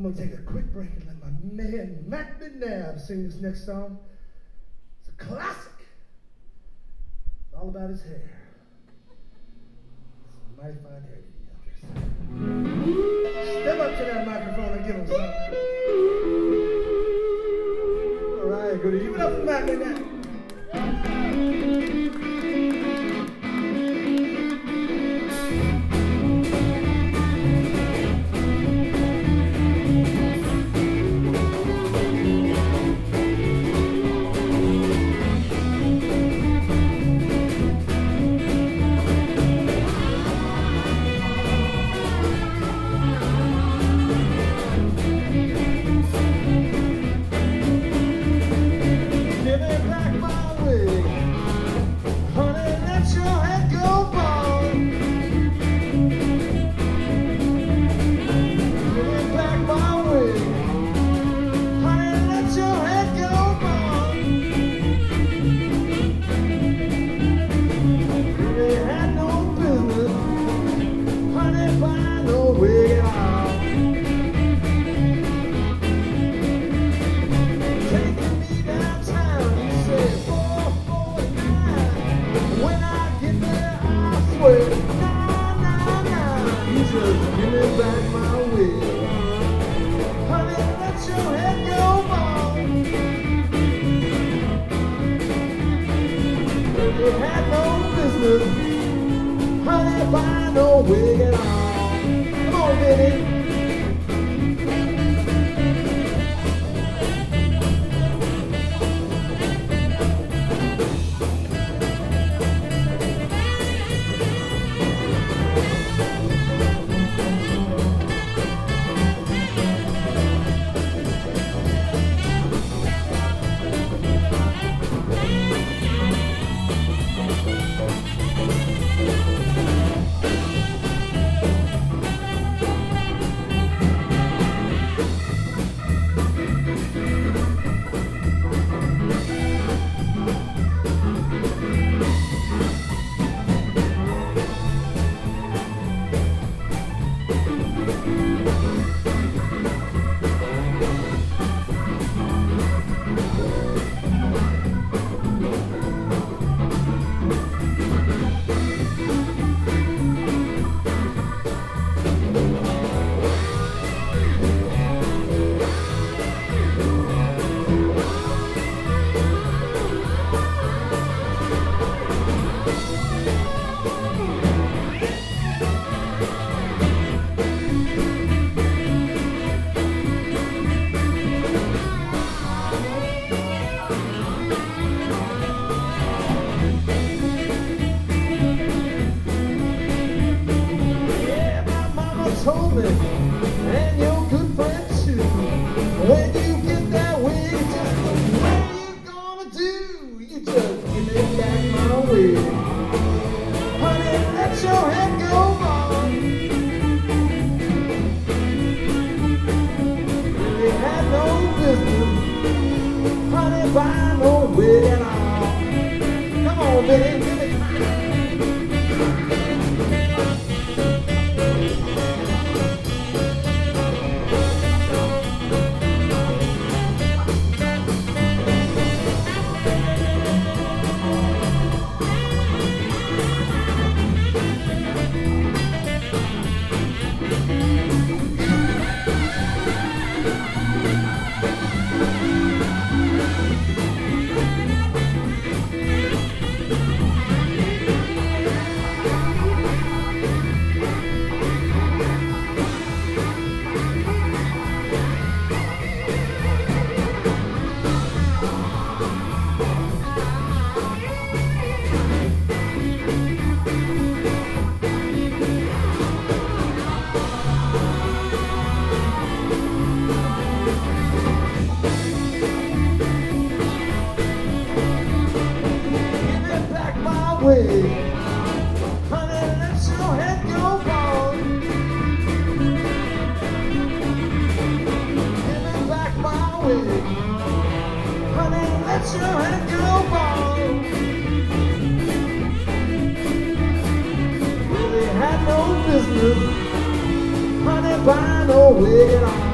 I'm gonna take a quick break and let my man Mac McNabb sing this next song. It's a classic. It's all about his hair. It's mighty fine hair. Step up to that microphone and give him something. All right, good evening. Give it up for Mac McNabb. I swear. He says, give me back my. Honey, let your go had no business, honey, buy no wig at all. Come on, baby. away. Honey, let your head go bald. Really had no business, honey, by no way at all.